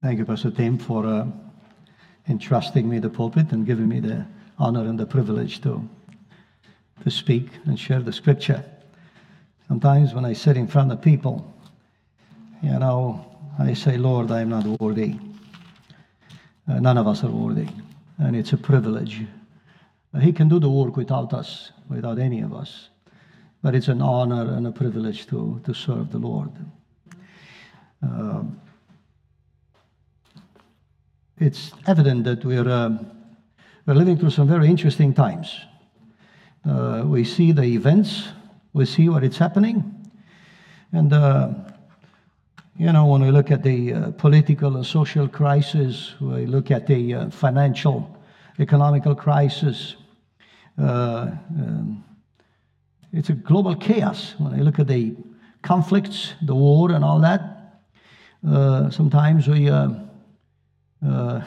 Thank you, Pastor Tim, for uh, entrusting me the pulpit and giving me the honor and the privilege to, to speak and share the scripture. Sometimes when I sit in front of people, you know, I say, Lord, I am not worthy. Uh, none of us are worthy. And it's a privilege. Uh, he can do the work without us, without any of us. But it's an honor and a privilege to, to serve the Lord. It's evident that we're, uh, we're living through some very interesting times. Uh, we see the events, we see what is happening, and uh, you know, when we look at the uh, political and social crisis, we look at the uh, financial, economical crisis. Uh, um, it's a global chaos. When I look at the conflicts, the war, and all that, sometimes we uh,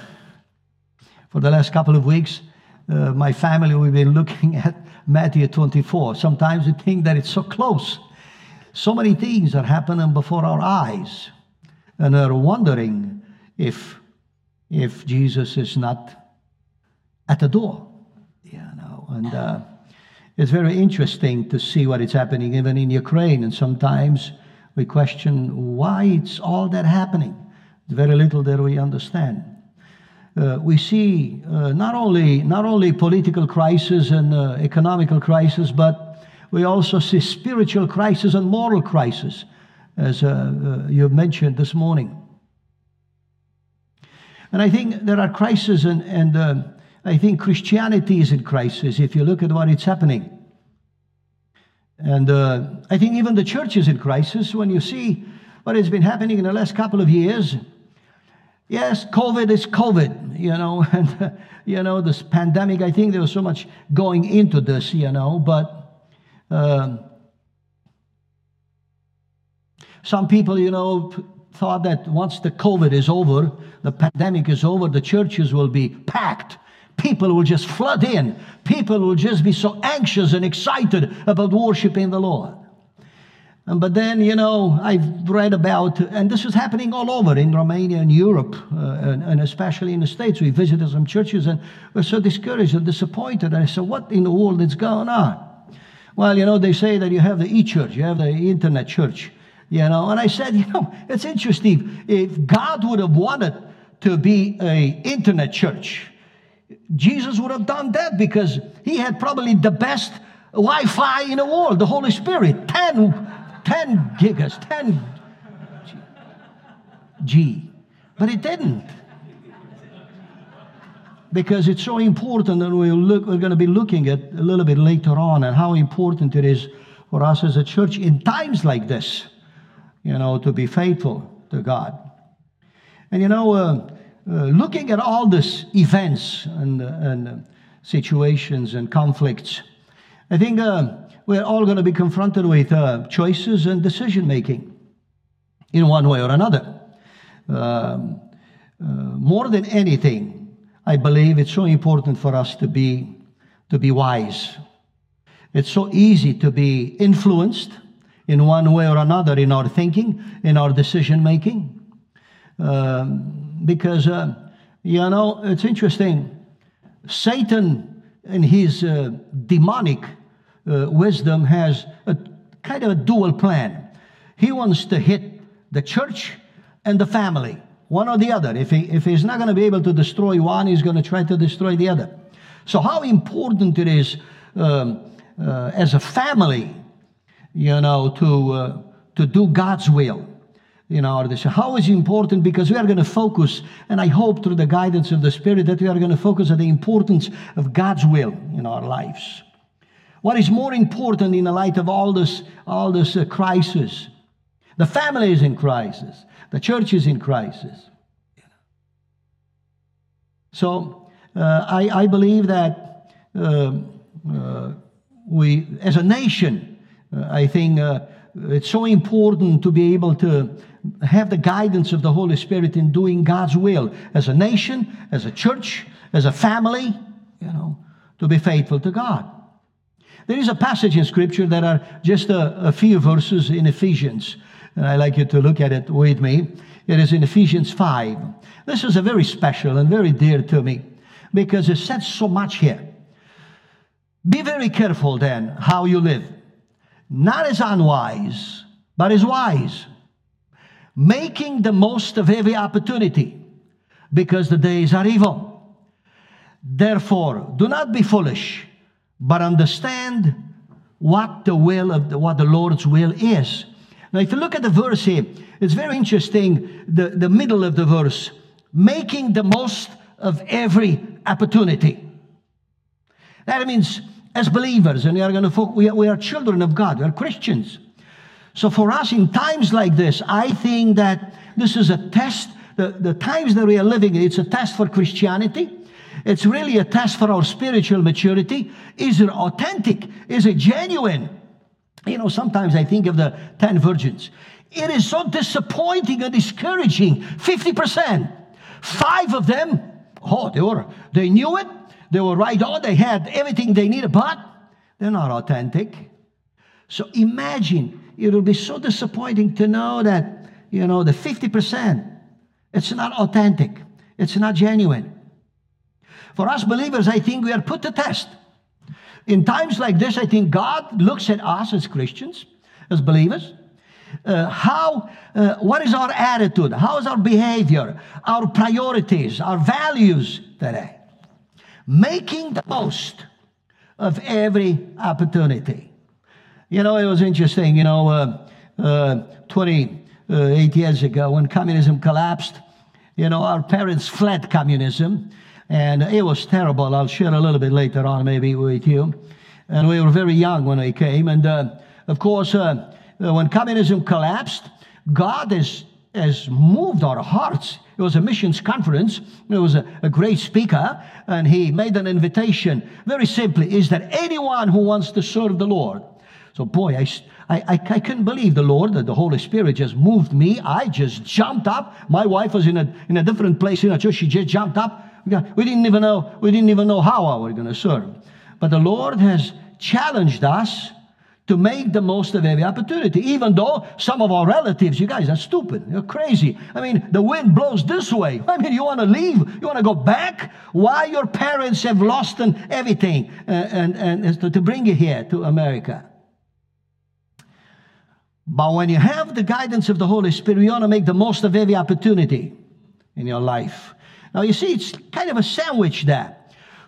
for the last couple of weeks, uh, my family, we've been looking at Matthew 24. Sometimes we think that it's so close. So many things are happening before our eyes, and are wondering if, if Jesus is not at the door. You know, and uh, it's very interesting to see what is happening even in Ukraine. And sometimes we question why it's all that happening very little that we understand. Uh, we see uh, not only not only political crisis and uh, economical crisis, but we also see spiritual crisis and moral crisis, as uh, uh, you've mentioned this morning. And I think there are crises, and, and uh, I think Christianity is in crisis. If you look at what is happening, and I think even the church is in crisis when you see what has been happening in the last couple of years Yes, COVID is COVID, you know, and, you know, this pandemic, I think there was so much going into this, you know, but uh, some people, you know, thought that once the COVID is over, the pandemic is over, the churches will be packed. People will just flood in. People will just be so anxious and excited about worshiping the Lord. But then, you know, I've read about, and this is happening all over in Romania and Europe, uh, and, and, especially in the States. We visited some churches and we're so discouraged and disappointed. And I said, what in the world is going on? Well, you know, they say that you have the e-church, you have the internet church, you know. And I said, you know, it's interesting. If God would have wanted to be a internet church, Jesus would have done that because he had probably the best Wi-Fi in the world, the Holy Spirit, 10 10 gigas, 10 G. But it didn't. Because it's so important, and we'll look, we're going to be looking at a little bit later on and how important it is for us as a church in times like this, you know, to be faithful to God. And you know, uh, uh, looking at all these events and, uh, and situations and conflicts, I think uh, we're all going to be confronted with uh, choices and decision making in one way or another. Um, uh, more than anything, I believe it's so important for us to be, to be wise. It's so easy to be influenced in one way or another in our thinking, in our decision making. Um, because, uh, you know, it's interesting. Satan and his uh, demonic uh, wisdom has a kind of a dual plan. He wants to hit the church and the family, one or the other. If, he, if he's not going to be able to destroy one, he's going to try to destroy the other. So, how important it is um, uh, as a family, you know, to, uh, to do God's will in our. How is important? Because we are going to focus, and I hope through the guidance of the Spirit that we are going to focus on the importance of God's will in our lives. What is more important in the light of all this, all this uh, crisis? The family is in crisis. The church is in crisis. So uh, I, I, believe that uh, uh we, as a nation, uh, I think uh, it's so important to be able to have the guidance of the Holy Spirit in doing God's will as a nation, as a church, as a family, you know, to be faithful to God. There is a passage in Scripture that are just a, a few verses in Ephesians. And I like you to look at it with me. It is in Ephesians 5. This is a very special and very dear to me because it says so much here. Be very careful then how you live, not as unwise, but as wise, making the most of every opportunity because the days are evil. Therefore, do not be foolish, but understand what the will of the, what the Lord's will is. Now, if you look at the verse here, it's very interesting. The, the middle of the verse, making the most of every opportunity. That means, as believers, and we are going to we are, we are children of God, we are Christians. So for us, in times like this, I think that this is a test. The, the times that we are living, it's a test for Christianity. It's really a test for our spiritual maturity. Is it authentic? Is it genuine? You know, sometimes I think of the 10 virgins. It is so disappointing and discouraging. 50%. Five of them, oh, they were, they knew it. They were right on. They had everything they needed, but they're not authentic. So imagine, it will be so disappointing to know that, you know, the 50%, it's not authentic. It's not genuine. For us believers, I think we are put to test. In times like this, I think God looks at us as Christians, as believers. Uh, how, uh, what is our attitude? How is our behavior, our priorities, our values today? Making the most of every opportunity. You know, it was interesting, you know, uh, uh 28 years ago when communism collapsed, you know, our parents fled communism and it was terrible. I'll share a little bit later on, maybe with you. And we were very young when I came. And uh, of course, uh, uh, when communism collapsed, God has, has moved our hearts. It was a missions conference. It was a, a great speaker, and he made an invitation. Very simply, is that anyone who wants to serve the Lord. So, boy, I, I, I, I, couldn't believe the Lord, that the Holy Spirit just moved me. I just jumped up. My wife was in a, in a different place in a church. She just jumped up. We didn't even know, we didn't even know how I was going to serve. But the Lord has challenged us to make the most of every opportunity, even though some of our relatives, you guys are stupid, you're crazy. I mean, the wind blows this way. I mean, you want to leave, you want to go back? Why your parents have lost everything uh, and, and, and to bring you here to America? But when you have the guidance of the Holy Spirit, you want to make the most of every opportunity in your life. Now, you see, it's kind of a sandwich there.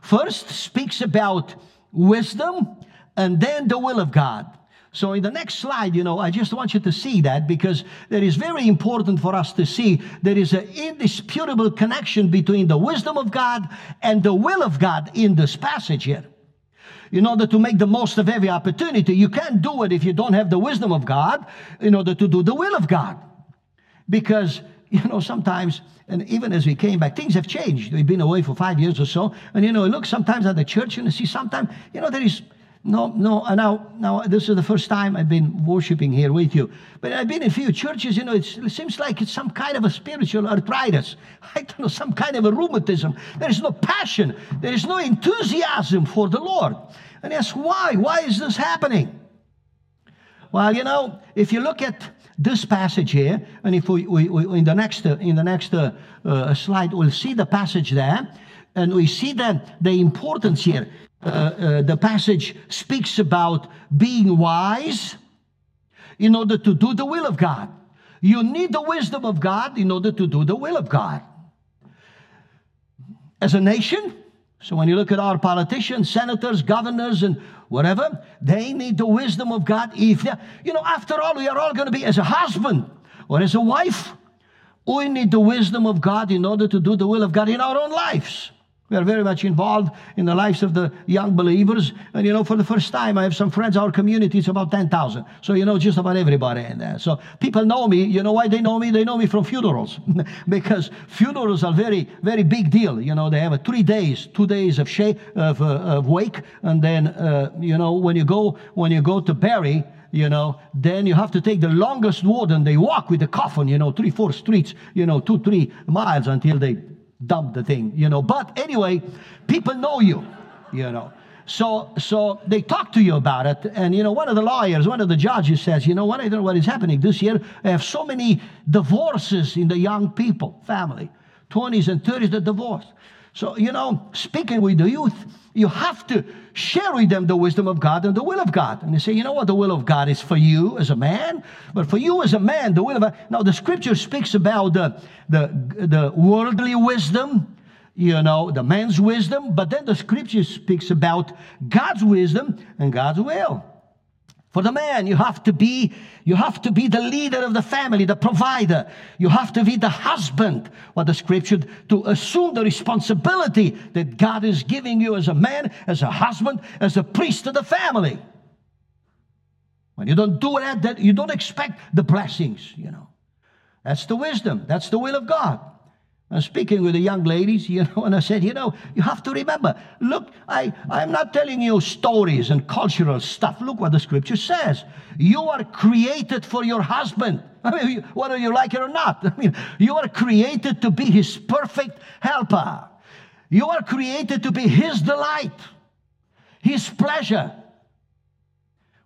First speaks about wisdom, and then the will of God. So, in the next slide, you know, I just want you to see that because that is very important for us to see there is an indisputable connection between the wisdom of God and the will of God in this passage here. In order to make the most of every opportunity, you can't do it if you don't have the wisdom of God in order to do the will of God. Because you know, sometimes, and even as we came back, things have changed. We've been away for five years or so. And, you know, look sometimes at the church and you see sometimes, you know, there is no, no, and now, now this is the first time I've been worshiping here with you. But I've been in few churches, you know, it seems like it's some kind of a spiritual arthritis. I don't know, some kind of a rheumatism. There is no passion. There is no enthusiasm for the Lord. And yes, why? Why is this happening? Well, you know, if you look at this passage here, and if we, we, we in the next in the next uh, uh, slide, we'll see the passage there, and we see the the importance here. Uh, uh, the passage speaks about being wise in order to do the will of God. You need the wisdom of God in order to do the will of God. As a nation, so when you look at our politicians, senators, governors, and whatever, they need the wisdom of God. If you know, after all, we are all going to be as a husband or as a wife. We need the wisdom of God in order to do the will of God in our own lives. We are very much involved in the lives of the young believers. And you know, for the first time, I have some friends, our community is about 10,000. So you know just about everybody in there. So people know me. You know why they know me? They know me from funerals. because funerals are very, very big deal. You know, they have a three days, two days of, of, uh, of wake. And then, uh, you know, when you go, when you go to bury, you know, then you have to take the longest road and they walk with the coffin, you know, three, four streets, you know, two, three miles until they dump the thing, you know. But anyway, people know you, you know. So, so they talk to you about it, and you know, one of the lawyers, one of the judges says, you know what, I don't know what is happening this year. I have so many divorces in the young people, family, 20s and 30s, the divorce. So, you know, speaking with the youth, you have to share with them the wisdom of God and the will of God. And they say, you know what, the will of God is for you as a man, but for you as a man, the will of God. Now, the scripture speaks about the, the, the worldly wisdom, you know, the man's wisdom, but then the scripture speaks about God's wisdom and God's will. For the man, you have to be, you have to be the leader of the family, the provider. You have to be the husband, what the scripture, to assume the responsibility that God is giving you as a man, as a husband, as a priest of the family. When you don't do that, that you don't expect the blessings, you know. That's the wisdom. That's the will of God. I was speaking with the young ladies, you know, and I said, you know, you have to remember, look, I, I'm not telling you stories and cultural stuff. Look what the scripture says. You are created for your husband. I mean, whether you like it or not. I mean, you are created to be his perfect helper. You are created to be his delight, his pleasure.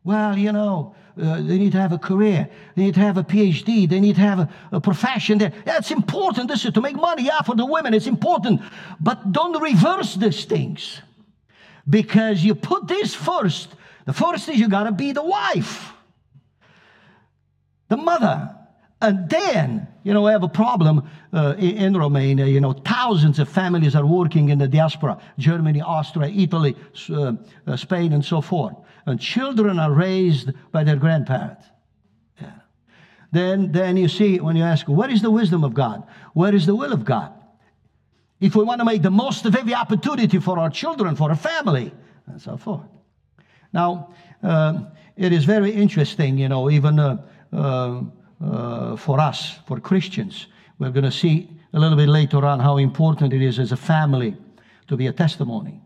Well, you know, uh, they need to have a career. They need to have a PhD. They need to have a, a profession. There. It's important. This is to make money. Yeah, for the women, it's important. But don't reverse these things. Because you put this first. The first is you got to be the wife, the mother. And then, you know, we have a problem uh, in, in, Romania. You know, thousands of families are working in the diaspora Germany, Austria, Italy, uh, uh, Spain, and so forth and children are raised by their grandparents. Yeah. Then, then you see, when you ask, what is the wisdom of God? Where is the will of God? If we want to make the most of every opportunity for our children, for our family, and so forth. Now, uh, it is very interesting, you know, even uh, uh, uh for us, for Christians. We're going to see a little bit later on how important it is as a family to be a testimony.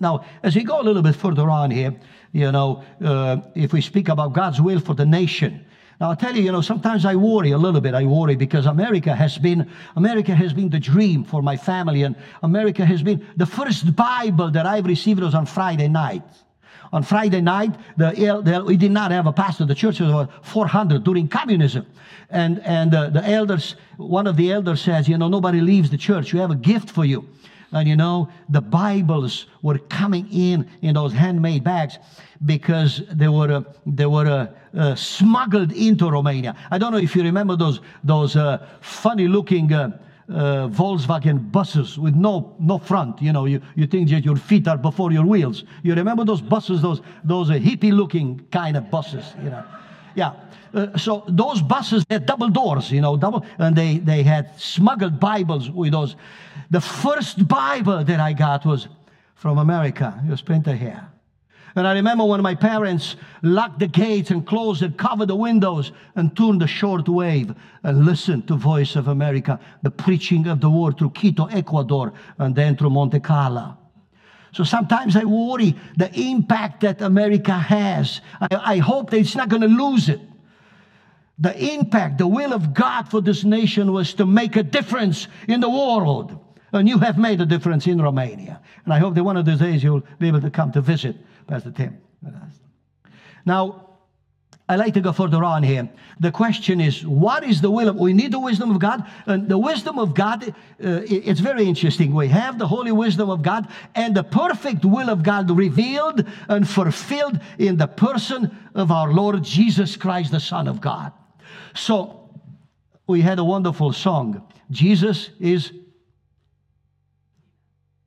Now, as we go a little bit further on here, you know, uh, if we speak about God's will for the nation, now I'll tell you, you know, sometimes I worry a little bit. I worry because America has been, America has been the dream for my family, and America has been the first Bible that I've received was on Friday night. On Friday night, the, the, we did not have a pastor. The church was 400 during communism. And, and uh, the elders, one of the elders says, you know, nobody leaves the church. We have a gift for you. And you know, the Bibles were coming in in those handmade bags because they were uh, they were uh, uh, smuggled into Romania. I don't know if you remember those those uh, funny looking. Uh, uh, Volkswagen buses with no no front. You know, you, you think that your feet are before your wheels. You remember those buses, those those hippie looking kind of buses. You know, yeah. Uh, so those buses had double doors, you know, double, and they, they had smuggled Bibles with those. The first Bible that I got was from America. It was printed here. And I remember when my parents locked the gates and closed and covered the windows and tuned the short wave and listened to Voice of America, the preaching of the word through Quito, Ecuador, and then through Monte Carlo. So sometimes I worry the impact that America has. I, I hope that it's not going to lose it. The impact, the will of God for this nation was to make a difference in the world. And you have made a difference in Romania. And I hope that one of these days you'll be able to come to visit Pastor Tim. Now, I like to go further on here. The question is, what is the will of? We need the wisdom of God, and the wisdom of God. Uh, it's very interesting. We have the holy wisdom of God and the perfect will of God revealed and fulfilled in the person of our Lord Jesus Christ, the Son of God. So, we had a wonderful song. Jesus is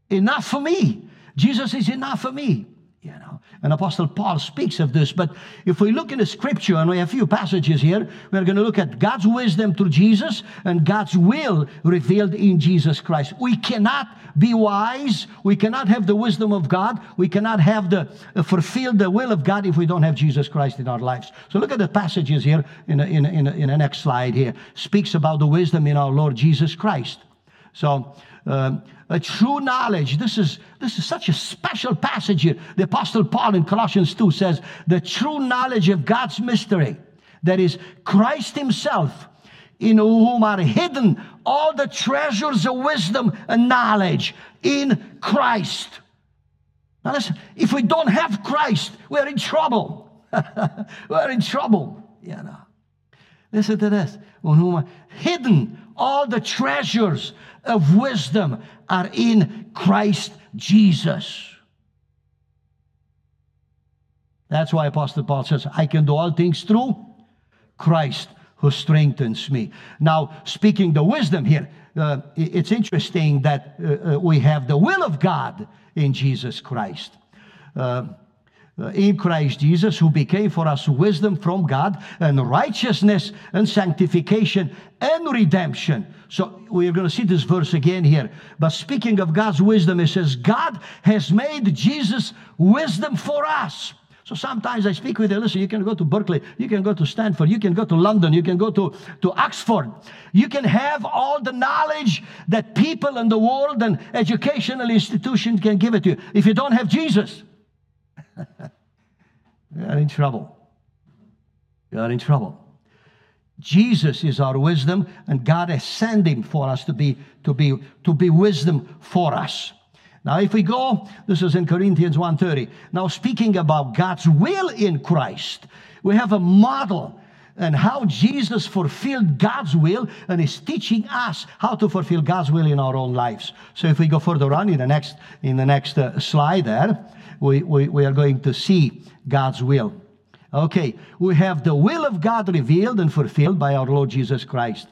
enough for me. Jesus is enough for me. You know, and Apostle Paul speaks of this. But if we look in the scripture, and we have a few passages here, we're going to look at God's wisdom through Jesus and God's will revealed in Jesus Christ. We cannot be wise. We cannot have the wisdom of God. We cannot have the uh, fulfill the will of God if we don't have Jesus Christ in our lives. So look at the passages here in, a, in, a, in, a, in the next slide here. Speaks about the wisdom in our Lord Jesus Christ. So um, a true knowledge. This is, this is such a special passage here. The Apostle Paul in Colossians 2 says, the true knowledge of God's mystery, that is Christ Himself, in whom are hidden all the treasures of wisdom and knowledge in Christ. Now listen, if we don't have Christ, we're in trouble. we're in trouble, know. Listen to this. Hidden, all the treasures of wisdom are in Christ Jesus. That's why Apostle Paul says, I can do all things through Christ who strengthens me. Now, speaking the wisdom here, uh, it's interesting that uh, uh, we have the will of God in Jesus Christ. Uh, Uh, in Christ Jesus, who became for us wisdom from God and righteousness and sanctification and redemption. So we're going to see this verse again here. But speaking of God's wisdom, it says, God has made Jesus wisdom for us. So sometimes I speak with you, listen, you can go to Berkeley, you can go to Stanford, you can go to London, you can go to, to Oxford. You can have all the knowledge that people in the world and educational institutions can give it to you. If you don't have Jesus, you're in trouble. You're in trouble. Jesus is our wisdom, and God has sent him for us to be, to be, to be wisdom for us. Now, if we go, this is in Corinthians 1.30. Now, speaking about God's will in Christ, we have a model and how Jesus fulfilled God's will and is teaching us how to fulfill God's will in our own lives. So if we go further on in the next, in the next uh, slide there, we, we, we are going to see God's will. Okay, we have the will of God revealed and fulfilled by our Lord Jesus Christ.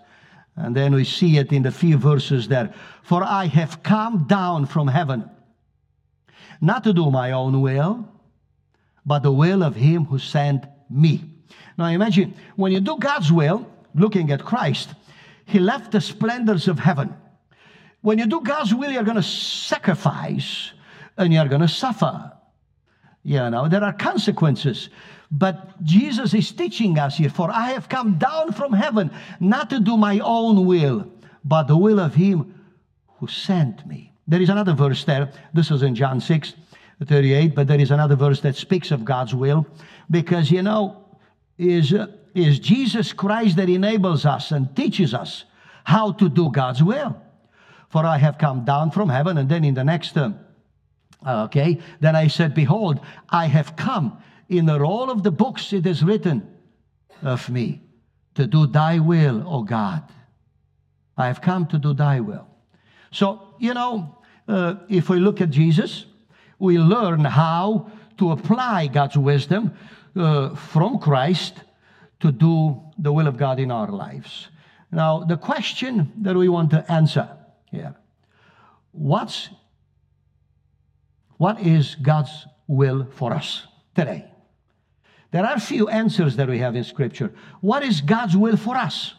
And then we see it in the few verses there. For I have come down from heaven, not to do my own will, but the will of him who sent me. Now imagine, when you do God's will, looking at Christ, he left the splendors of heaven. When you do God's will, you're going to sacrifice and you're going to suffer. You know, there are consequences. But Jesus is teaching us here, for I have come down from heaven not to do my own will, but the will of him who sent me. There is another verse there. This is in John 6, 38, but there is another verse that speaks of God's will. Because, you know, is, uh, is Jesus Christ that enables us and teaches us how to do God's will. For I have come down from heaven, and then in the next, uh, okay, then I said, Behold, I have come in the roll of the books it is written of me to do thy will, O God. I have come to do thy will. So, you know, uh, if we look at Jesus, we learn how to apply God's wisdom uh, from Christ to do the will of God in our lives. Now, the question that we want to answer here what's, what is God's will for us today? There are few answers that we have in Scripture. What is God's will for us?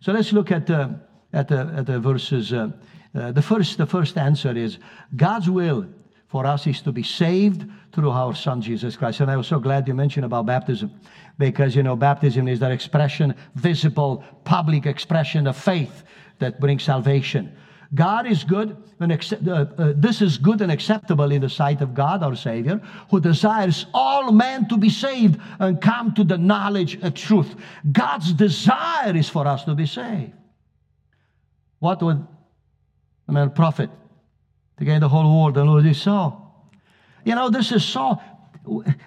So let's look at the, at the, at the verses. Uh, uh, the, first, the first answer is God's will for us is to be saved through our Son Jesus Christ. And I was so glad you mentioned about baptism because, you know, baptism is that expression, visible, public expression of faith that brings salvation. God is good, and uh, uh, this is good and acceptable in the sight of God, our Savior, who desires all men to be saved and come to the knowledge of truth. God's desire is for us to be saved. What would a man profit to gain the whole world and lose his soul? You know, this is so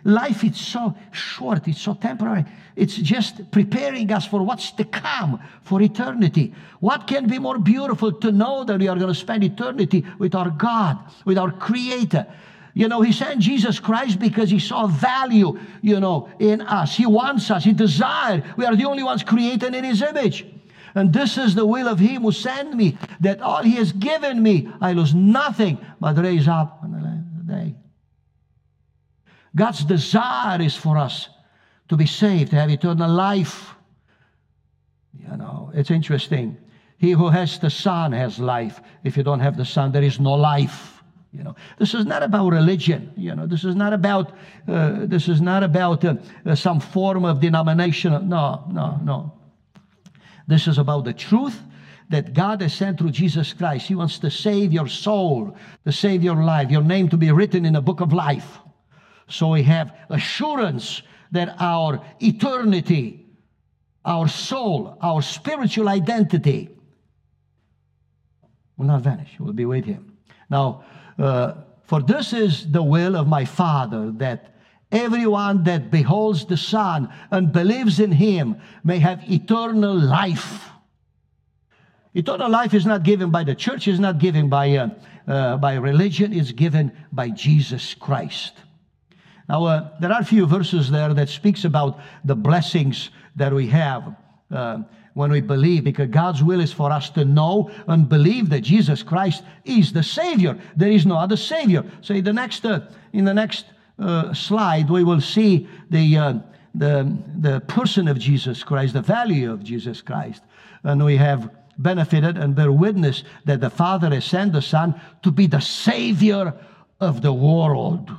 life is so short, it's so temporary. It's just preparing us for what's to come, for eternity. What can be more beautiful to know that we are going to spend eternity with our God, with our Creator? You know, He sent Jesus Christ because He saw value, you know, in us. He wants us, He desired. We are the only ones created in His image. And this is the will of Him who sent me, that all He has given me, I lose nothing, but raise up on the day. God's desire is for us to be saved, to have eternal life. You know, it's interesting. He who has the Son has life. If you don't have the Son, there is no life. You know, this is not about religion. You know, this is not about uh, this is not about uh, uh, some form of denomination. No, no, no. This is about the truth that God has sent through Jesus Christ. He wants to save your soul, to save your life, your name to be written in the book of life. So we have assurance that our eternity, our soul, our spiritual identity will not vanish. We'll be with Him. Now, uh, For this is the will of my Father, that everyone that beholds the Son and believes in him may have eternal life. Eternal life is not given by the church, is not given by, uh, uh, by religion, it's given by Jesus Christ. Now, uh, there are a few verses there that speaks about the blessings that we have uh, when we believe, because God's will is for us to know and believe that Jesus Christ is the Savior. There is no other Savior. So, in the next, uh, in the next uh, slide, we will see the, uh, the, the person of Jesus Christ, the value of Jesus Christ. And we have benefited and bear witness that the Father has sent the Son to be the Savior of the world.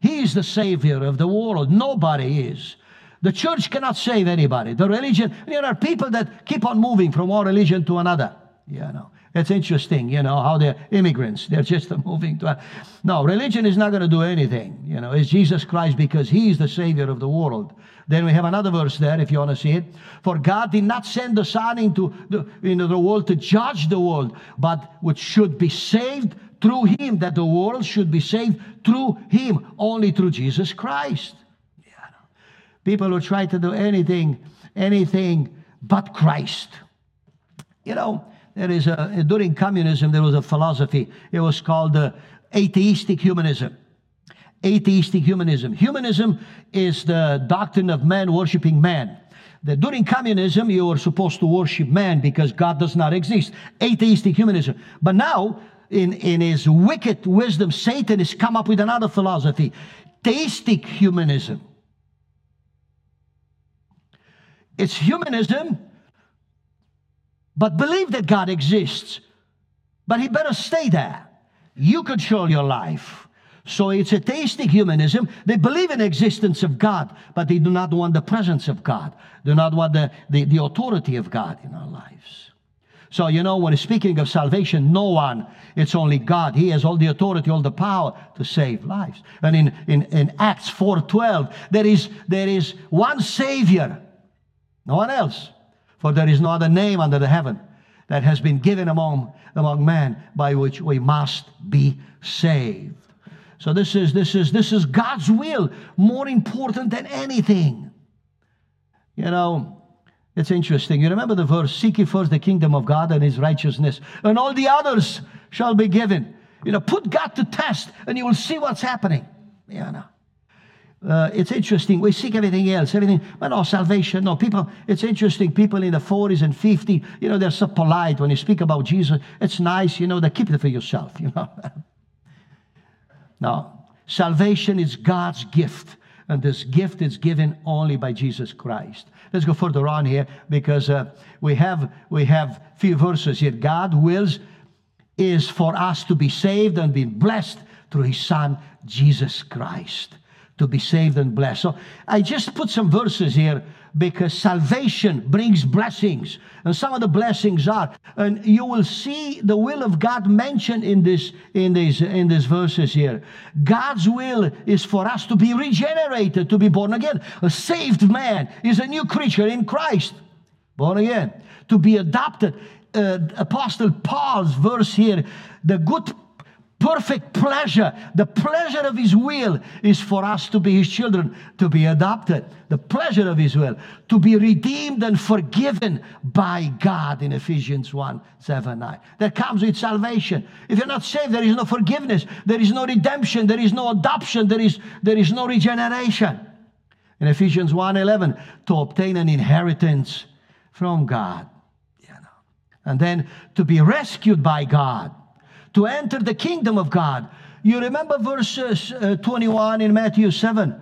He is the Savior of the world. Nobody is. The church cannot save anybody. The religion, there are people that keep on moving from one religion to another. You know, it's interesting, you know, how they're immigrants. They're just moving to. No, religion is not going to do anything. You know, it's Jesus Christ because He is the Savior of the world. Then we have another verse there, if you want to see it. For God did not send the Son into the, into the world to judge the world, but which should be saved through Him, that the world should be saved through Him, only through Jesus Christ. Yeah. People who try to do anything, anything but Christ. You know, there is a, during communism, there was a philosophy. It was called uh, atheistic humanism atheistic humanism. Humanism is the doctrine of man worshiping man. That during communism, you were supposed to worship man because God does not exist. Atheistic humanism. But now, in, in his wicked wisdom, Satan has come up with another philosophy theistic humanism. It's humanism, but believe that God exists. But he better stay there. You control your life. So it's a theistic humanism. They believe in existence of God, but they do not want the presence of God. They do not want the, the, the authority of God in our lives. So, you know, when speaking of salvation, no one, it's only God. He has all the authority, all the power to save lives. And in, in, in Acts 4.12, there is, there is one Savior, no one else. For there is no other name under the heaven that has been given among, among men by which we must be saved. So this is this is this is God's will more important than anything. You know, it's interesting. You remember the verse, seek ye first the kingdom of God and his righteousness, and all the others shall be given. You know, put God to test and you will see what's happening. You know. Uh, it's interesting. We seek everything else, everything, but no salvation. No, people, it's interesting. People in the 40s and 50s, you know, they're so polite when you speak about Jesus. It's nice, you know, they keep it for yourself, you know. Now, salvation is God's gift, and this gift is given only by Jesus Christ. Let's go further on here because uh, we have we have few verses here. God wills is for us to be saved and be blessed through His Son Jesus Christ. To be saved and blessed. So I just put some verses here because salvation brings blessings. And some of the blessings are, and you will see the will of God mentioned in this in these in these verses here. God's will is for us to be regenerated, to be born again. A saved man is a new creature in Christ, born again. To be adopted. Uh, Apostle Paul's verse here, the good perfect pleasure. The pleasure of His will is for us to be His children, to be adopted. The pleasure of His will, to be redeemed and forgiven by God in Ephesians 1 7 9. That comes with salvation. If you're not saved, there is no forgiveness, there is no redemption, there is no adoption, there is, there is no regeneration. In Ephesians 1 11, to obtain an inheritance from God. And then to be rescued by God to enter the kingdom of God. You remember verse uh, 21 in Matthew 7?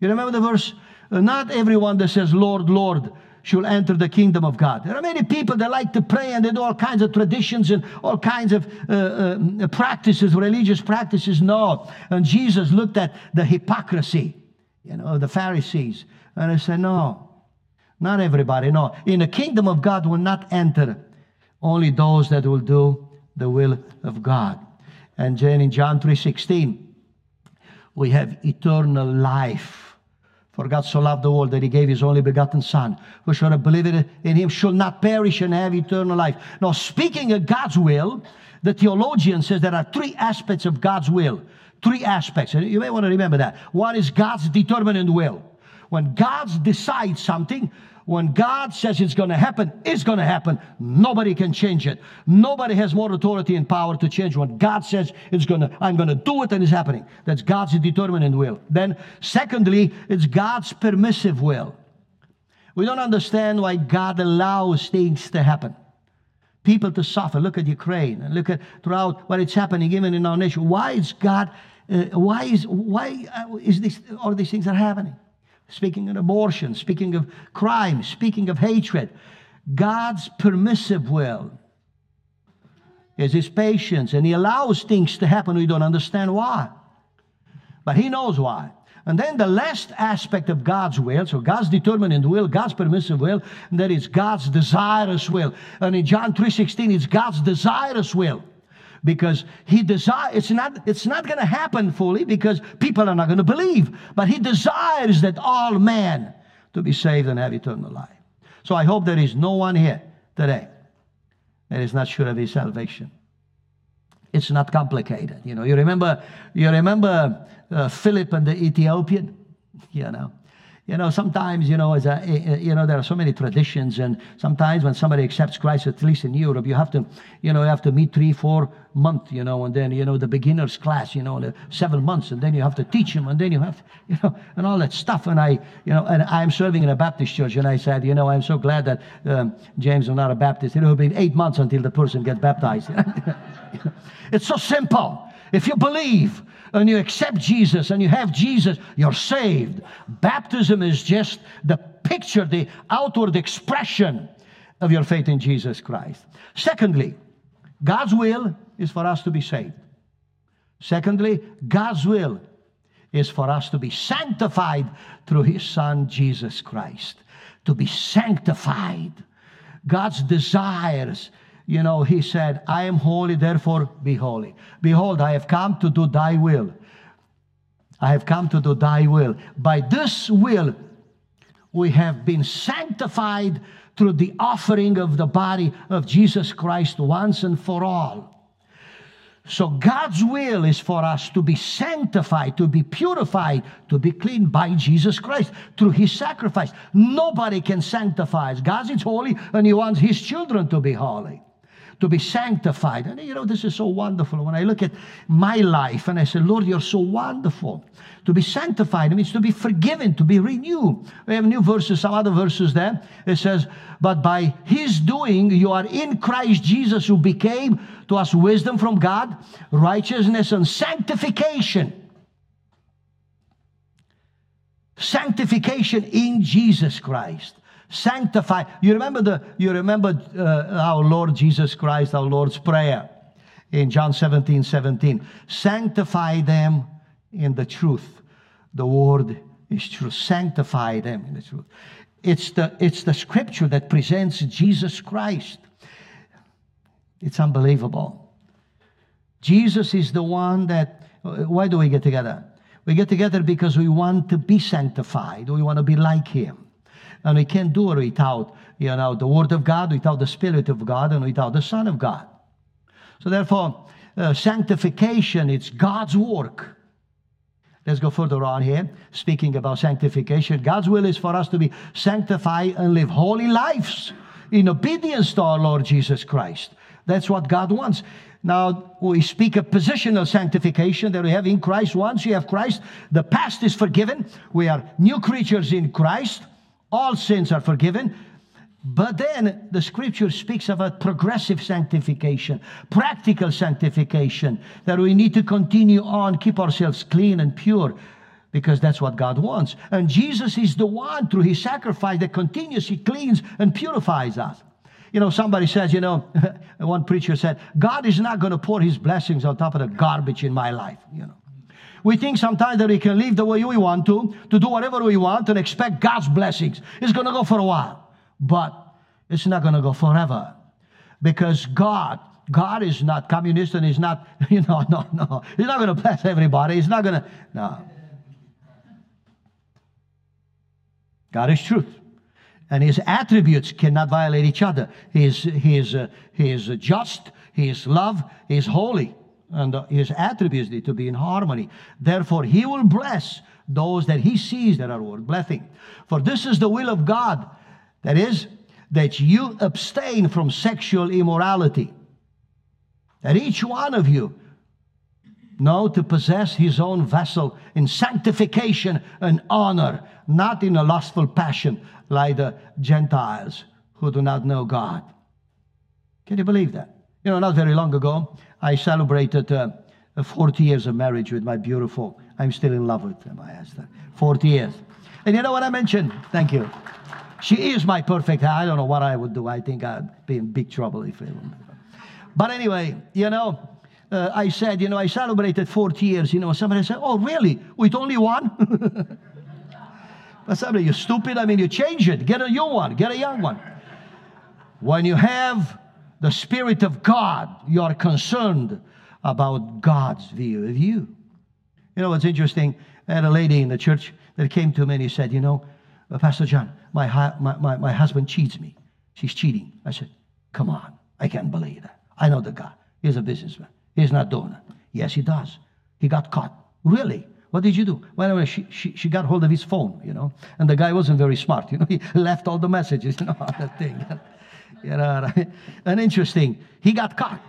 You remember the verse? Uh, not everyone that says, Lord, Lord, shall enter the kingdom of God. There are many people that like to pray and they do all kinds of traditions and all kinds of uh, uh, practices, religious practices. No. And Jesus looked at the hypocrisy, you know, the Pharisees, and he said, No, not everybody. No. In the kingdom of God will not enter only those that will do the will of God. And then in John 3:16, we have eternal life. For God so loved the world that he gave his only begotten Son. Whosoever believeth in him shall not perish and have eternal life. Now, speaking of God's will, The theologian says there are three aspects of God's will. Three aspects. And You may want to remember that. One is God's determined will. When God decides something, when God says it's going to happen, it's going to happen. Nobody can change it. Nobody has more authority and power to change when God says it's going to, I'm going to do it and it's happening. That's God's determined will. Then, secondly, it's God's permissive will. We don't understand why God allows things to happen. People to suffer. Look at Ukraine and look at throughout what it's happening even in our nation. Why is God, uh, why is, why uh, is this, all these things are happening? Speaking of abortion, speaking of crime, speaking of hatred. God's permissive will is his patience, and he allows things to happen we don't understand why. But he knows why. And then the last aspect of God's will, so God's determined will, God's permissive will, and that is God's desirous will. And in John 3.16, it's God's desirous will. Because he desires, it's not, it's not going to happen fully because people are not going to believe. But he desires that all men to be saved and have eternal life. So I hope there is no one here today that is not sure of his salvation. It's not complicated. You know, you remember, you remember uh, Philip and the Ethiopian, you know. You know, sometimes, you know, as a, eh, eh, you know, there are so many traditions, and sometimes when somebody accepts Christ, at least in Europe, you have to, you know, you have to meet three, four months, you know, and then, you know, the beginner's class, you know, the uh, seven months, and then you have to teach them, and then you have, to, you know, and all that stuff. And I, you know, and I'm serving in a Baptist church, and I said, you know, I'm so glad that um, James is not a Baptist. It will be eight months until the person gets baptized. it's so simple. If you believe, and you accept Jesus and you have Jesus, you're saved. Baptism is just the picture, the outward expression of your faith in Jesus Christ. Secondly, God's will is for us to be saved. Secondly, God's will is for us to be sanctified through His Son, Jesus Christ. To be sanctified. God's desires you know, he said, I am holy, therefore be holy. Behold, I have come to do thy will. I have come to do thy will. By this will, we have been sanctified through the offering of the body of Jesus Christ once and for all. So God's will is for us to be sanctified, to be purified, to be clean by Jesus Christ through his sacrifice. Nobody can sanctify us. God is holy and he wants his children to be holy to be sanctified. And you know, this is so wonderful. When I look at my life and I say, Lord, you're so wonderful. To be sanctified means to be forgiven, to be renewed. We have new verses, some other verses there. It says, But by his doing, you are in Christ Jesus, who became to us wisdom from God, righteousness, and sanctification. Sanctification in Jesus Christ sanctify. You remember the you remember uh, our Lord Jesus Christ, our Lord's prayer in John 17, 17. Sanctify them in the truth. The word is truth. Sanctify them in the truth. It's the it's the scripture that presents Jesus Christ. It's unbelievable. Jesus is the one that why do we get together? We get together because we want to be sanctified. We want to be like him. And we can't do it without, you know, the Word of God, without the Spirit of God, and without the Son of God. So therefore, uh, sanctification, it's God's work. Let's go further on here, speaking about sanctification. God's will is for us to be sanctified and live holy lives in obedience to our Lord Jesus Christ. That's what God wants. Now, we speak of positional sanctification that we have in Christ. Once you have Christ, the past is forgiven. We are new creatures in Christ all sins are forgiven. But then the scripture speaks about progressive sanctification, practical sanctification, that we need to continue on, keep ourselves clean and pure, because that's what God wants. And Jesus is the one through his sacrifice that continuously cleans and purifies us. You know, somebody says, you know, one preacher said, God is not going to pour his blessings on top of the garbage in my life, you know. We think sometimes that we can live the way we want to, to do whatever we want, and expect God's blessings. It's going to go for a while, but it's not going to go forever. Because God, God is not communist and He's not, you know, no, no. He's not going to bless everybody. He's not going to, no. God is truth. And his attributes cannot violate each other. He is, he is, uh, he is just, He is love, He is holy, and uh, His attributes need to be in harmony. Therefore, He will bless those that He sees that are worth blessing. For this is the will of God, that is, that you abstain from sexual immorality. That each one of you know to possess his own vessel in sanctification and honor, not in a lustful passion like the Gentiles who do not know God. Can you believe that? You know, not very long ago, I celebrated uh, 40 years of marriage with my beautiful, I'm still in love with my Esther. 40 years. And you know what I mentioned? Thank you. She is my perfect. I don't know what I would do. I think I'd be in big trouble if it. But anyway, you know, uh, I said, you know, I celebrated 40 years. You know, somebody said, oh, really? With only one? but somebody, you're stupid. I mean, you change it. Get a new one. Get a young one. When you have the Spirit of God, you are concerned about God's view of you. You know what's interesting? I had a lady in the church that came to me and he said, You know, uh, Pastor John, my, my, my, my husband cheats me. She's cheating. I said, Come on. I can't believe that. I know the guy. He's a businessman. He's not doing it. Yes, he does. He got caught. Really? What did you do? Well, she, she, she got hold of his phone, you know, and the guy wasn't very smart, you know. He left all the messages, you know, the thing. You know, and interesting, he got caught.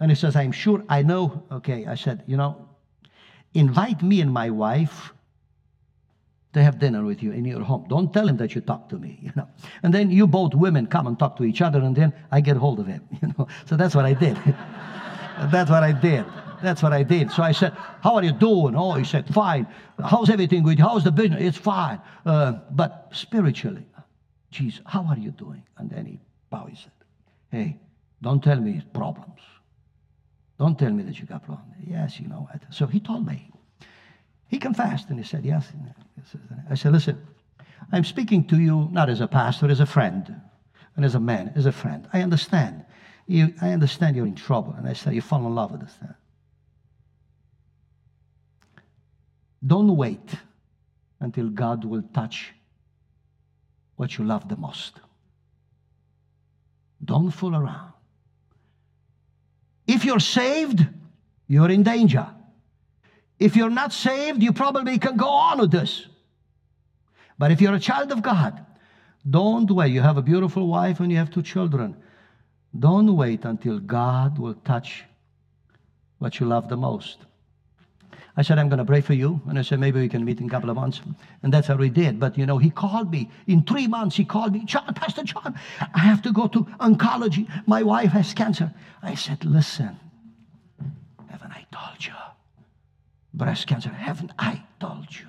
And he says, I'm sure I know. Okay, I said, you know, invite me and my wife to have dinner with you in your home. Don't tell him that you talk to me, you know. And then you both women come and talk to each other, and then I get hold of him, you know. So that's what I did. that's what I did. That's what I did. So I said, How are you doing? Oh, he said, Fine. How's everything with you? How's the business? It's fine. Uh, but spiritually, Jesus, how are you doing? And then he bowed. He said, Hey, don't tell me problems. Don't tell me that you got problems. Yes, you know. What. So he told me. He confessed and he said, Yes. I said, Listen, I'm speaking to you not as a pastor, as a friend, and as a man, as a friend. I understand. You, I understand you're in trouble. And I said, You fall in love with this thing. Don't wait until God will touch what you love the most. Don't fool around. If you're saved, you're in danger. If you're not saved, you probably can go on with this. But if you're a child of God, don't wait. You have a beautiful wife and you have two children. Don't wait until God will touch what you love the most. I said, I'm going to pray for you. And I said, maybe we can meet in a couple of months. And that's how we did. But, you know, he called me. In three months, he called me, John, Pastor John, I have to go to oncology. My wife has cancer. I said, listen, haven't I told you? Breast cancer, haven't I told you?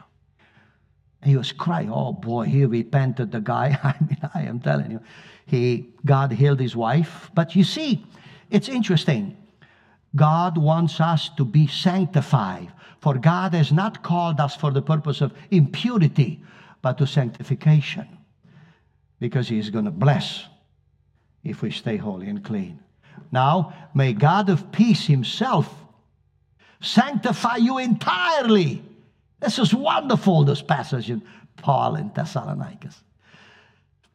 And he was crying. Oh boy, he repented, the guy. I mean, I am telling you, he God healed his wife. But you see, it's interesting. God wants us to be sanctified. For God has not called us for the purpose of impurity, but to sanctification. Because He is going to bless if we stay holy and clean. Now, may God of peace Himself sanctify you entirely this is wonderful, this passage in Paul in Thessalonicus.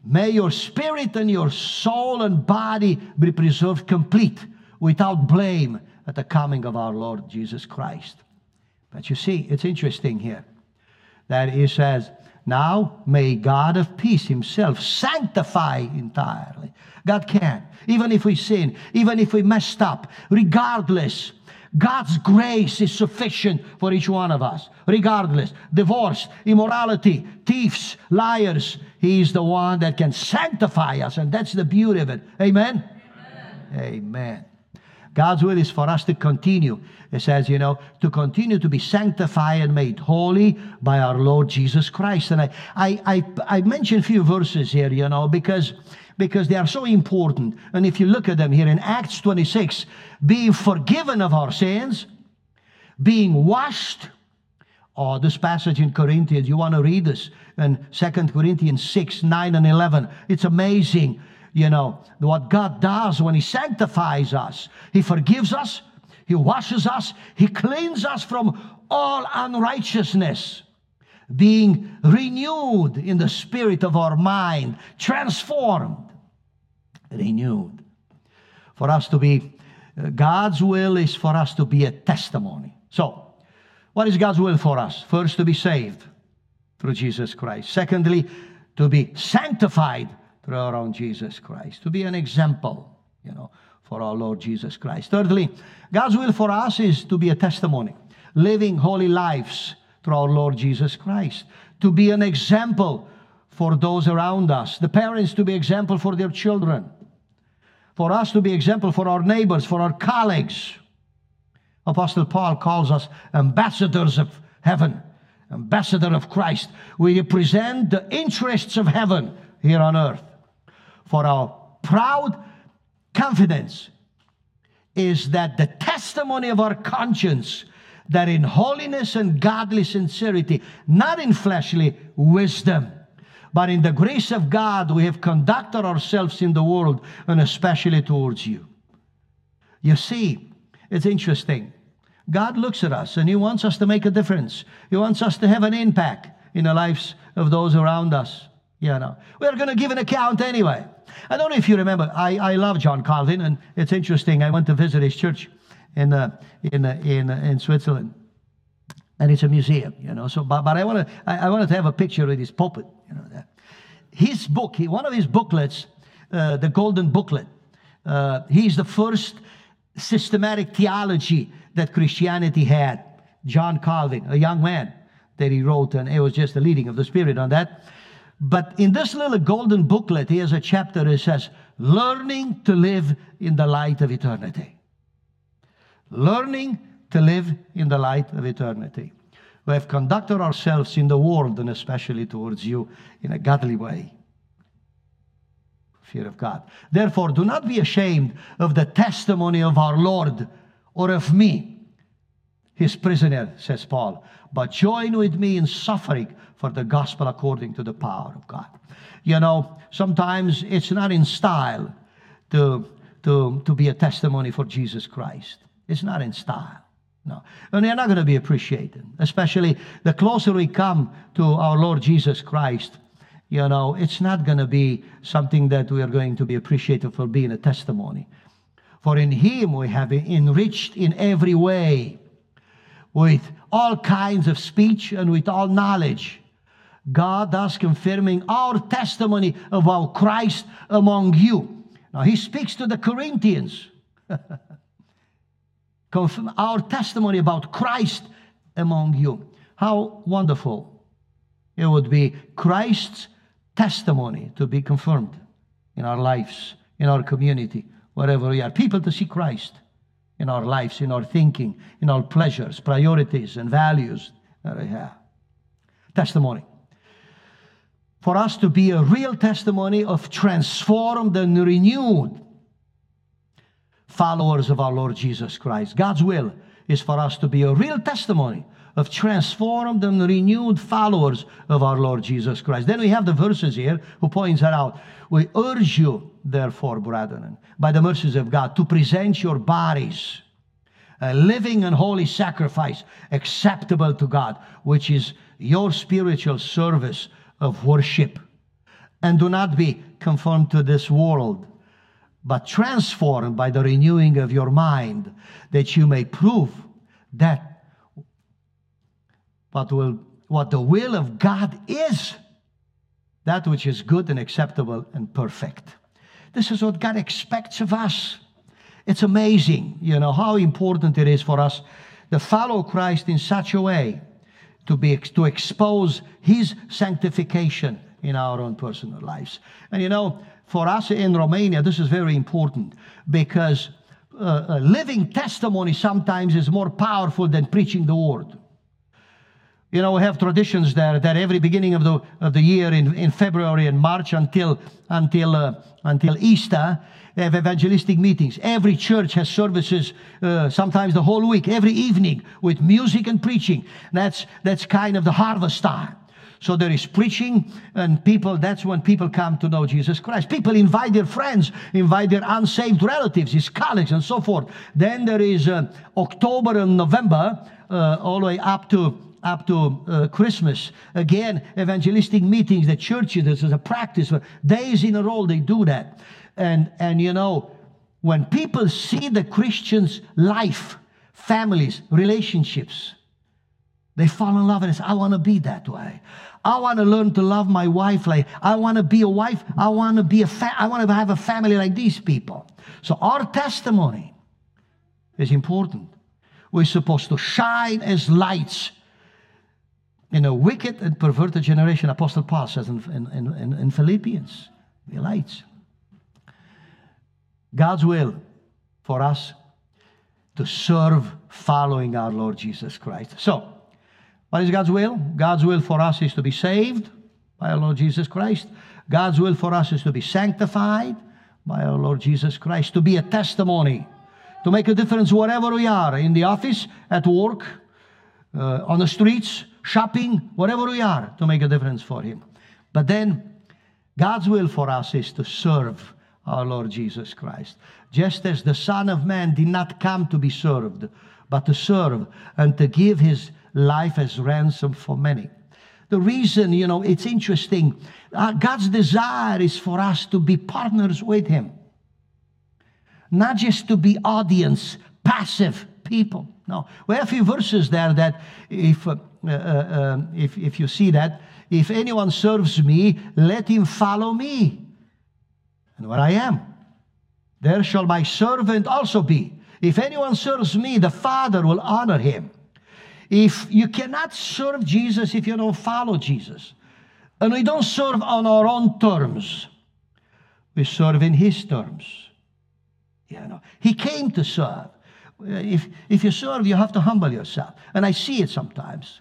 May your spirit and your soul and body be preserved complete, without blame, at the coming of our Lord Jesus Christ. But you see, it's interesting here that he says, Now may God of peace himself sanctify entirely. God can, even if we sin, even if we messed up, regardless God's grace is sufficient for each one of us, regardless. Divorce, immorality, thieves, liars. He's the one that can sanctify us, and that's the beauty of it. Amen? Amen. Amen. God's will is for us to continue. It says, you know, to continue to be sanctified and made holy by our Lord Jesus Christ. And I, I, I, I mentioned a few verses here, you know, because because they are so important. And if you look at them here in Acts 26, being forgiven of our sins, being washed. Oh, this passage in Corinthians, you want to read this in Second Corinthians 6, 9, and 11. It's amazing, you know, what God does when He sanctifies us. He forgives us, He washes us, He cleans us from all unrighteousness being renewed in the spirit of our mind, transformed, renewed. For us to be Uh, God's will is for us to be a testimony. So, what is God's will for us? First, to be saved through Jesus Christ. Secondly, to be sanctified through our own Jesus Christ, to be an example, you know, for our Lord Jesus Christ. Thirdly, God's will for us is to be a testimony, living holy lives through our Lord Jesus Christ, to be an example for those around us, the parents to be example for their children, for us to be example for our neighbors, for our colleagues. Apostle Paul calls us ambassadors of heaven, ambassador of Christ. We represent the interests of heaven here on earth. For our proud confidence is that the testimony of our conscience that in holiness and godly sincerity, not in fleshly wisdom, but in the grace of God, we have conducted ourselves in the world and especially towards you. You see, it's interesting. God looks at us and He wants us to make a difference. He wants us to have an impact in the lives of those around us. You know, we're going to give an account anyway. I don't know if you remember, I, I love John Calvin, and it's interesting. I went to visit his church in, uh, in, uh, in, uh, in Switzerland. And it's a museum, you know. So, but, but I, wanna, I, I wanted to have a picture of his pulpit, you know. That. His book, he, one of his booklets, uh, the Golden Booklet, uh, he's the first systematic theology that Christianity had. John Calvin, a young man that he wrote, and it was just the leading of the Spirit on that. But in this little golden booklet, he has a chapter that says, Learning to live in the light of eternity. Learning to live in the light of eternity. We have conducted ourselves in the world and especially towards you in a godly way. Fear of God. Therefore, do not be ashamed of the testimony of our Lord or of me, his prisoner, says Paul, but join with me in suffering for the gospel according to the power of God. You know, sometimes it's not in style to, to, to be a testimony for Jesus Christ. It's not in style. No. And they're not going to be appreciated, especially the closer we come to our Lord Jesus Christ. You know, it's not going to be something that we are going to be appreciated for being a testimony. For in Him we have enriched in every way with all kinds of speech and with all knowledge. God thus confirming our testimony about Christ among you. Now He speaks to the Corinthians. confirm our testimony about Christ among you. How wonderful it would be Christ's testimony to be confirmed in our lives, in our community, wherever we are. People to see Christ in our lives, in our thinking, in our pleasures, priorities, and values that we have. Testimony. For us to be a real testimony of transformed and renewed followers of our Lord Jesus Christ. God's will is for us to be a real testimony of transformed and renewed followers of our Lord Jesus Christ. Then we have the verses here who points that out. We urge you, therefore, brethren, by the mercies of God, to present your bodies a living and holy sacrifice acceptable to God, which is your spiritual service of worship. And do not be conformed to this world but transformed by the renewing of your mind, that you may prove that what, will, what the will of God is, that which is good and acceptable and perfect. This is what God expects of us. It's amazing, you know, how important it is for us to follow Christ in such a way to be to expose his sanctification in our own personal lives. And you know, for us in Romania, this is very important because uh, living testimony sometimes is more powerful than preaching the word. You know, we have traditions there that every beginning of the, of the year in, in February and March until, until, uh, until Easter, they have evangelistic meetings. Every church has services, uh, sometimes the whole week, every evening with music and preaching. That's, that's kind of the harvest time. So there is preaching, and people, that's when people come to know Jesus Christ. People invite their friends, invite their unsaved relatives, his colleagues, and so forth. Then there is uh, October and November, uh, all the way up to up to uh, Christmas. Again, evangelistic meetings, the churches, this is a practice. For days in a row, they do that. And, and you know, when people see the Christian's life, families, relationships, they fall in love and say, I want to be that way. I want to learn to love my wife like I want to be a wife. I want to be a fa- I want to have a family like these people. So our testimony is important. We're supposed to shine as lights in a wicked and perverted generation. Apostle Paul says in, in, in, in Philippians, we're lights. God's will for us to serve following our Lord Jesus Christ. So, what is God's will? God's will for us is to be saved by our Lord Jesus Christ. God's will for us is to be sanctified by our Lord Jesus Christ, to be a testimony, to make a difference wherever we are in the office, at work, uh, on the streets, shopping, wherever we are, to make a difference for Him. But then, God's will for us is to serve our Lord Jesus Christ. Just as the Son of Man did not come to be served, but to serve and to give His life as ransom for many. The reason, you know, it's interesting. Uh, God's desire is for us to be partners with Him, not just to be audience, passive people. No, we have a few verses there that, if uh, uh, uh, if if you see that, if anyone serves me, let him follow me, and where I am, there shall my servant also be. If anyone serves me, the Father will honor him. If you cannot serve Jesus if you don't follow Jesus, and we don't serve on our own terms, we serve in His terms. You know, He came to serve. If, if you serve, you have to humble yourself. And I see it sometimes.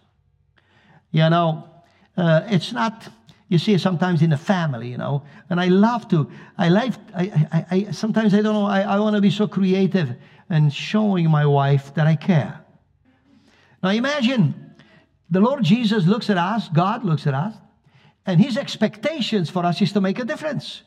You know, uh, it's not, you see sometimes in the family, you know. And I love to, I like, I, I, I sometimes I don't know, I, I want to be so creative and showing my wife that I care. Now imagine the Lord Jesus looks at us, God looks at us, and his expectations for us is to make a difference.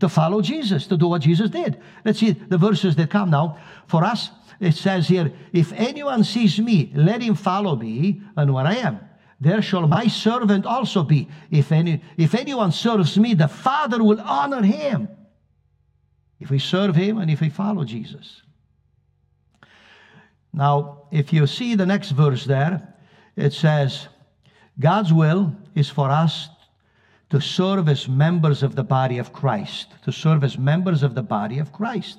To follow Jesus, to do what Jesus did. Let's see the verses that come now. For us, it says here, if anyone sees me, let him follow me, and where I am. There shall my servant also be. If, any, if anyone serves me, the Father will honor him. If we serve him and if we follow Jesus. Now, if you see the next verse there, it says, God's will is for us to serve as members of the body of Christ, to serve as members of the body of Christ.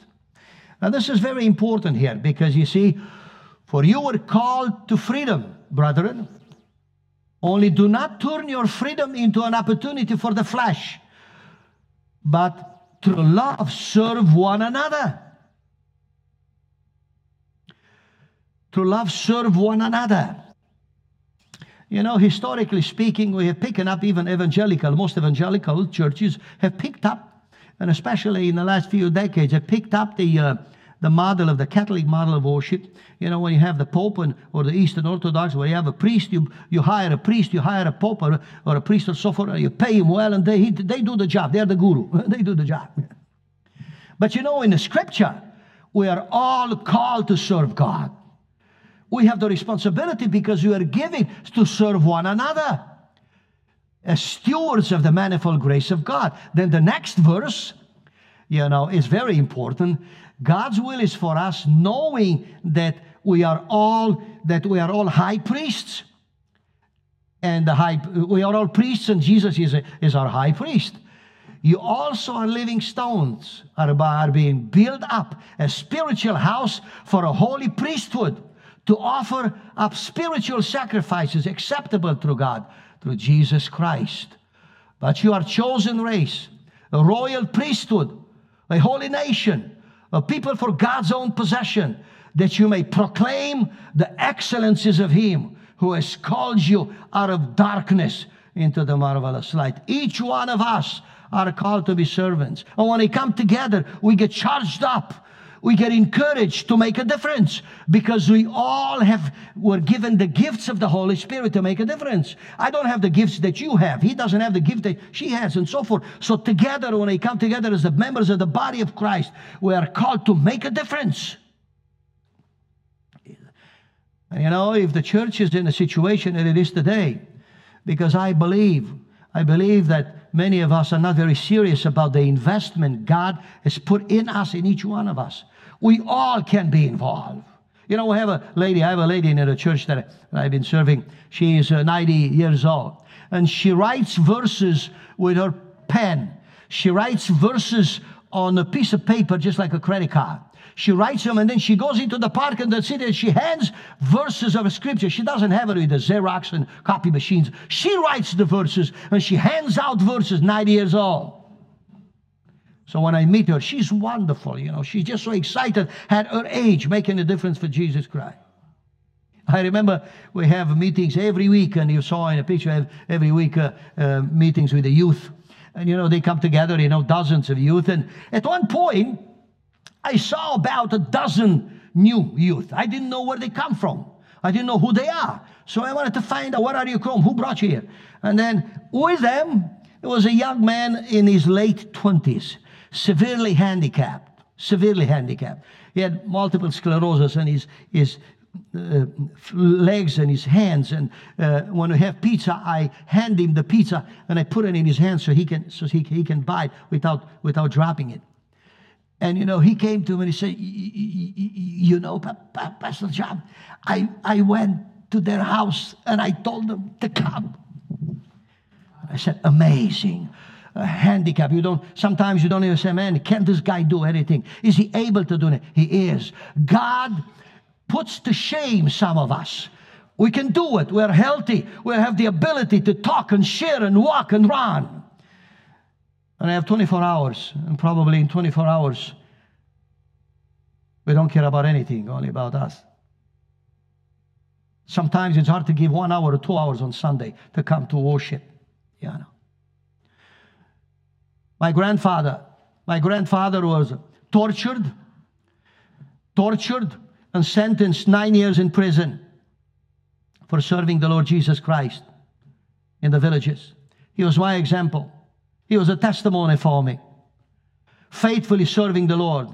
Now, this is very important here because you see, for you were called to freedom, brethren. Only do not turn your freedom into an opportunity for the flesh, but through love serve one another. to love serve one another. You know, historically speaking, we have picked up even evangelical, most evangelical churches have picked up, and especially in the last few decades, have picked up the, uh, the model of the Catholic model of worship. You know, when you have the Pope and, or the Eastern Orthodox, where you have a priest, you, you hire a priest, you hire a Pope or, or a priest or so forth, you pay him well, and they, they do the job. They're the guru. they do the job. But you know, in the scripture, we are all called to serve God. We have the responsibility because we are giving to serve one another as stewards of the manifold grace of God. Then the next verse, you know, is very important. God's will is for us knowing that we are all that we are all high priests. And the high we are all priests and Jesus is, a, is our high priest. You also are living stones, are, are being built up a spiritual house for a holy priesthood to offer up spiritual sacrifices acceptable to God through Jesus Christ. But you are chosen race, a royal priesthood, a holy nation, a people for God's own possession, that you may proclaim the excellencies of Him who has called you out of darkness into the marvelous light. Each one of us are called to be servants. And when we come together, we get charged up we get encouraged to make a difference because we all have were given the gifts of the Holy Spirit to make a difference. I don't have the gifts that you have. He doesn't have the gift that she has, and so forth. So together, when we come together as the members of the body of Christ, we are called to make a difference. And you know, if the church is in a situation that it is today, because I believe, I believe that many of us are not very serious about the investment God has put in us, in each one of us. We all can be involved. You know, we have a lady, I have a lady in the church that I've been serving. She is uh, 90 years old. And she writes verses with her pen. She writes verses on a piece of paper, just like a credit card. She writes them and then she goes into the park in the city and she hands verses of scripture. She doesn't have it with the Xerox and copy machines. She writes the verses and she hands out verses, 90 years old. So when I meet her, she's wonderful, you know. She's just so excited at her age, making a difference for Jesus Christ. I remember we have meetings every week, and you saw in a picture every week uh, uh, meetings with the youth. And you know, they come together, you know, dozens of youth. And at one point, I saw about a dozen new youth. I didn't know where they come from. I didn't know who they are. So I wanted to find out where are you from? Who brought you here? And then with them, there was a young man in his late 20s, severely handicapped, severely handicapped. He had multiple sclerosis in his, his uh, legs and his hands. And uh, when we have pizza, I hand him the pizza and I put it in his hand so he can, so he, he can bite without, without dropping it. And you know, he came to me and he said, You know, Pastor John, I, I went to their house and I told them to come. I said, Amazing. A handicap. You don't, sometimes you don't even say, Man, can this guy do anything? Is he able to do it? He is. God puts to shame some of us. We can do it. We're healthy. We have the ability to talk and share and walk and run. And I have 24 hours, and probably in 24 hours, we don't care about anything, only about us. Sometimes it's hard to give one hour or two hours on Sunday to come to worship. You know. My grandfather, my grandfather was tortured, tortured, and sentenced nine years in prison for serving the Lord Jesus Christ in the villages. He was my example. He was a testimony for me. Faithfully serving the Lord.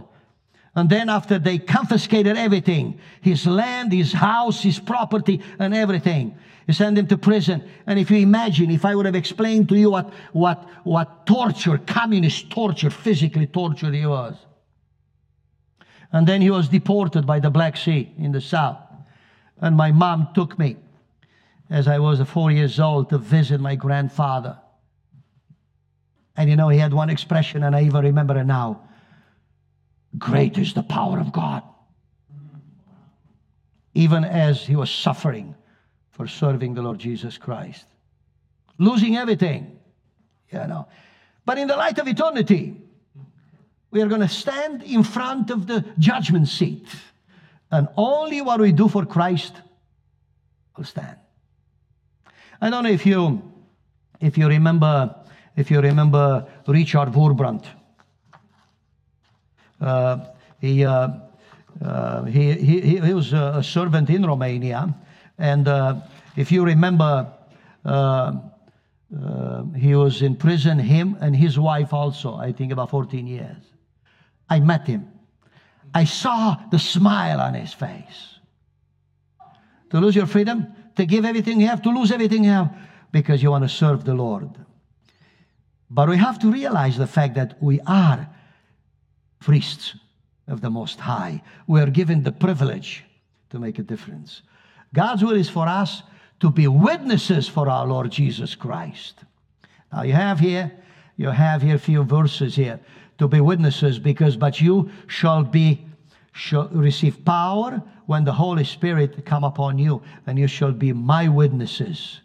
And then after they confiscated everything, his land, his house, his property, and everything, he sent him to prison. And if you imagine, if I would have explained to you what, what, what torture, communist torture, physically torture he was. And then he was deported by the Black Sea in the south. And my mom took me as I was four years old to visit my grandfather. And you know, he had one expression, and I even remember it now Great is the power of God. Even as he was suffering for serving the Lord Jesus Christ, losing everything, you know. But in the light of eternity, we are going to stand in front of the judgment seat, and only what we do for Christ will stand. I don't know if you if you remember if you remember Richard Wurmbrand. Uh, he, uh, uh, he, he, he was a servant in Romania. And uh, if you remember, uh, uh, he was in prison, him and his wife also, I think about 14 years. I met him. I saw the smile on his face. To lose your freedom, to give everything you have, to lose everything you have, because you want to serve the Lord. But we have to realize the fact that we are priests of the Most High. We are given the privilege to make a difference. God's will is for us to be witnesses for our Lord Jesus Christ. Now you have here, you have here a few verses here to be witnesses because but you shall be shall receive power when the Holy Spirit come upon you, and you shall be my witnesses,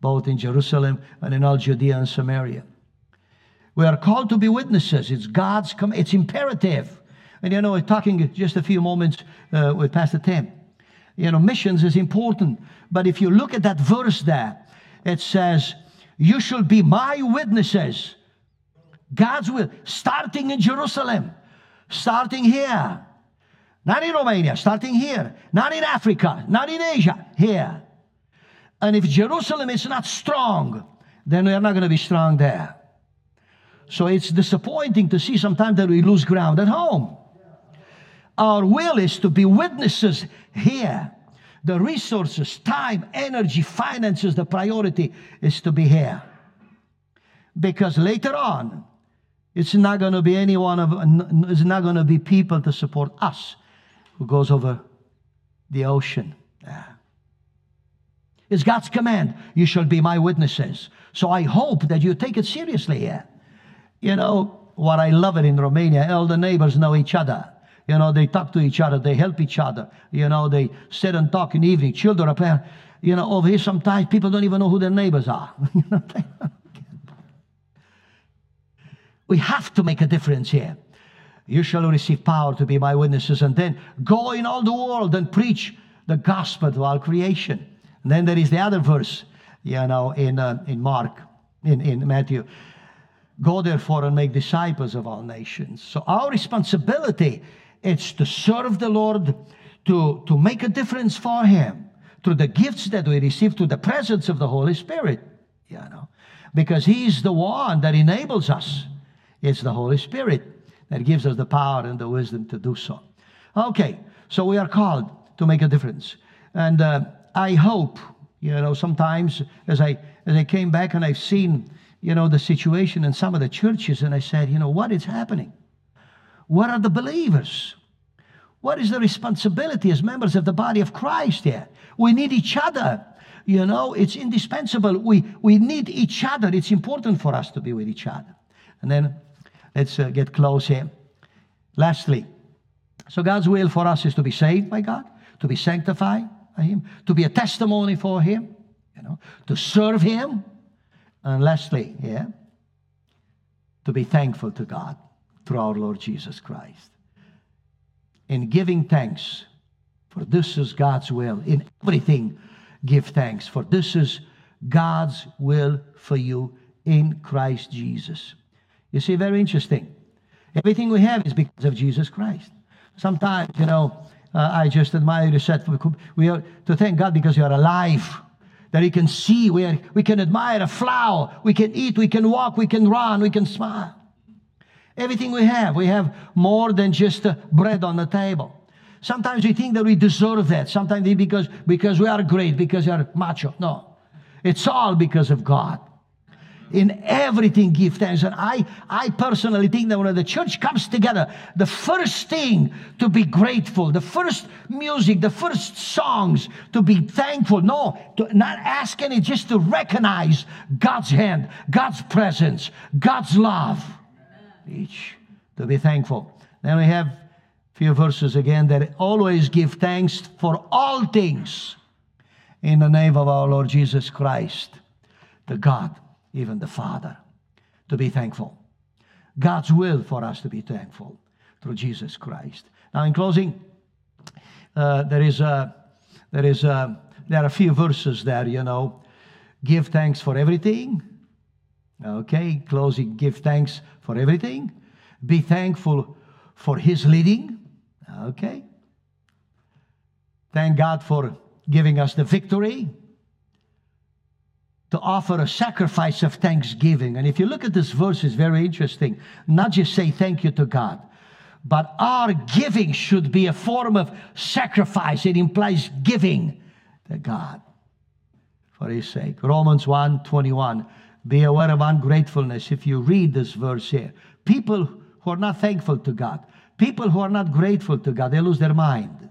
both in Jerusalem and in all Judea and Samaria. We are called to be witnesses. It's God's, com- it's imperative. And you know, we're talking just a few moments uh, with Pastor Tim. You know, missions is important. But if you look at that verse there, it says, You shall be my witnesses. God's will, starting in Jerusalem, starting here, not in Romania, starting here, not in Africa, not in Asia, here. And if Jerusalem is not strong, then we are not going to be strong there. So it's disappointing to see sometimes that we lose ground at home. Our will is to be witnesses here. The resources, time, energy, finances, the priority is to be here. Because later on, it's not going to be any one of, it's not going to be people to support us who goes over the ocean. It's God's command. You shall be my witnesses. So I hope that you take it seriously here. You know, what I love it in Romania, all the neighbors know each other. You know, they talk to each other, they help each other. You know, they sit and talk in the evening. Children are playing. You know, over here sometimes people don't even know who their neighbors are. we have to make a difference here. You shall receive power to be my witnesses, and then go in all the world and preach the gospel to all creation. And then there is the other verse, you know, in, uh, in Mark, in, in Matthew. Go therefore and make disciples of all nations. So our responsibility is to serve the Lord, to, to make a difference for Him through the gifts that we receive, through the presence of the Holy Spirit, you know, because He's the one that enables us. It's the Holy Spirit that gives us the power and the wisdom to do so. Okay, so we are called to make a difference. And uh, I hope, you know, sometimes as I as I came back and I've seen, you know, the situation in some of the churches, and I said, you know, what is happening? What are the believers? What is the responsibility as members of the body of Christ here? We need each other. You know, it's indispensable. We, we need each other. It's important for us to be with each other. And then let's uh, get close here. Lastly, so God's will for us is to be saved by God, to be sanctified, him, to be a testimony for Him, you know, to serve Him, and lastly, yeah, to be thankful to God through our Lord Jesus Christ. In giving thanks, for this is God's will. In everything, give thanks, for this is God's will for you in Christ Jesus. You see, very interesting. Everything we have is because of Jesus Christ. Sometimes, you know, uh, I just admire you said we are to thank God because you are alive. That He can see, we, are, we can admire a flower, we can eat, we can walk, we can run, we can smile. Everything we have, we have more than just uh, bread on the table. Sometimes we think that we deserve that. Sometimes because, because we are great, because we are macho. No. It's all because of God in everything give thanks. And I, I personally think that when the church comes together, the first thing to be grateful, the first music, the first songs to be thankful. No, to not ask any, just to recognize God's hand, God's presence, God's love. Each to be thankful. Then we have a few verses again that always give thanks for all things in the name of our Lord Jesus Christ, the God even the Father, to be thankful. God's will for us to be thankful through Jesus Christ. Now, in closing, uh, there is a, there is a, there are a few verses there. You know, give thanks for everything. Okay, closing, give thanks for everything. Be thankful for His leading. Okay. Thank God for giving us the victory to offer a sacrifice of thanksgiving. And if you look at this verse, it's very interesting. Not just say thank you to God, but our giving should be a form of sacrifice. It implies giving to God for his sake. Romans 1 21. Be aware of ungratefulness. If you read this verse here, people who are not thankful to God, people who are not grateful to God, they lose their mind.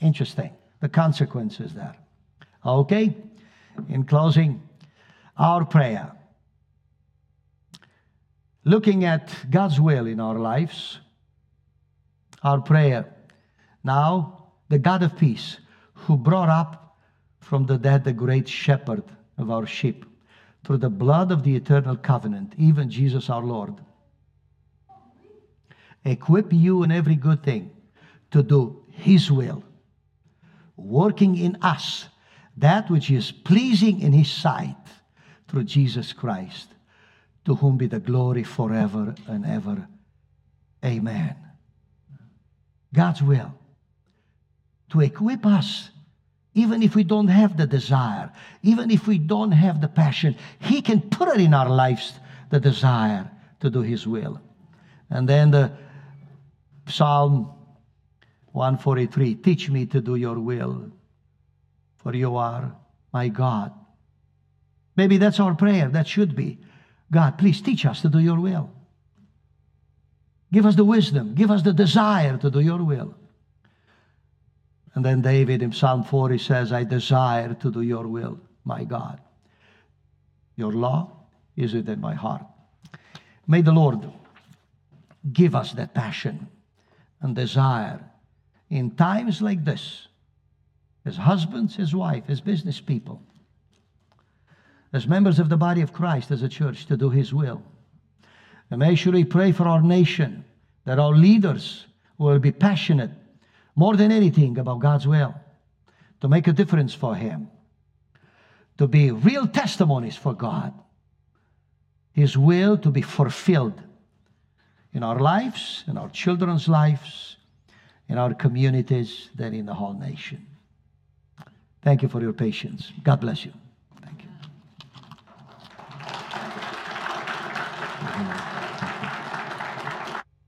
Interesting. The consequences there. Okay? In closing, our prayer. Looking at God's will in our lives, our prayer. Now, the God of peace, who brought up from the dead the great shepherd of our sheep, through the blood of the eternal covenant, even Jesus our Lord, equip you in every good thing to do His will, working in us that which is pleasing in his sight through Jesus Christ, to whom be the glory forever and ever. Amen. God's will to equip us, even if we don't have the desire, even if we don't have the passion, He can put it in our lives the desire to do His will. And then the Psalm 143 Teach me to do your will for you are my God. Maybe that's our prayer. That should be. God, please teach us to do your will. Give us the wisdom, give us the desire to do your will. And then David in Psalm 40 says, I desire to do your will, my God. Your law is within my heart. May the Lord give us that passion and desire in times like this, as husbands, as wife, as business people, as members of the body of Christ, as a church, to do His will. And make surely pray for our nation that our leaders will be passionate more than anything about God's will, to make a difference for Him, to be real testimonies for God, His will to be fulfilled in our lives, in our children's lives, in our communities, then in the whole nation. Thank you for your patience. God bless you.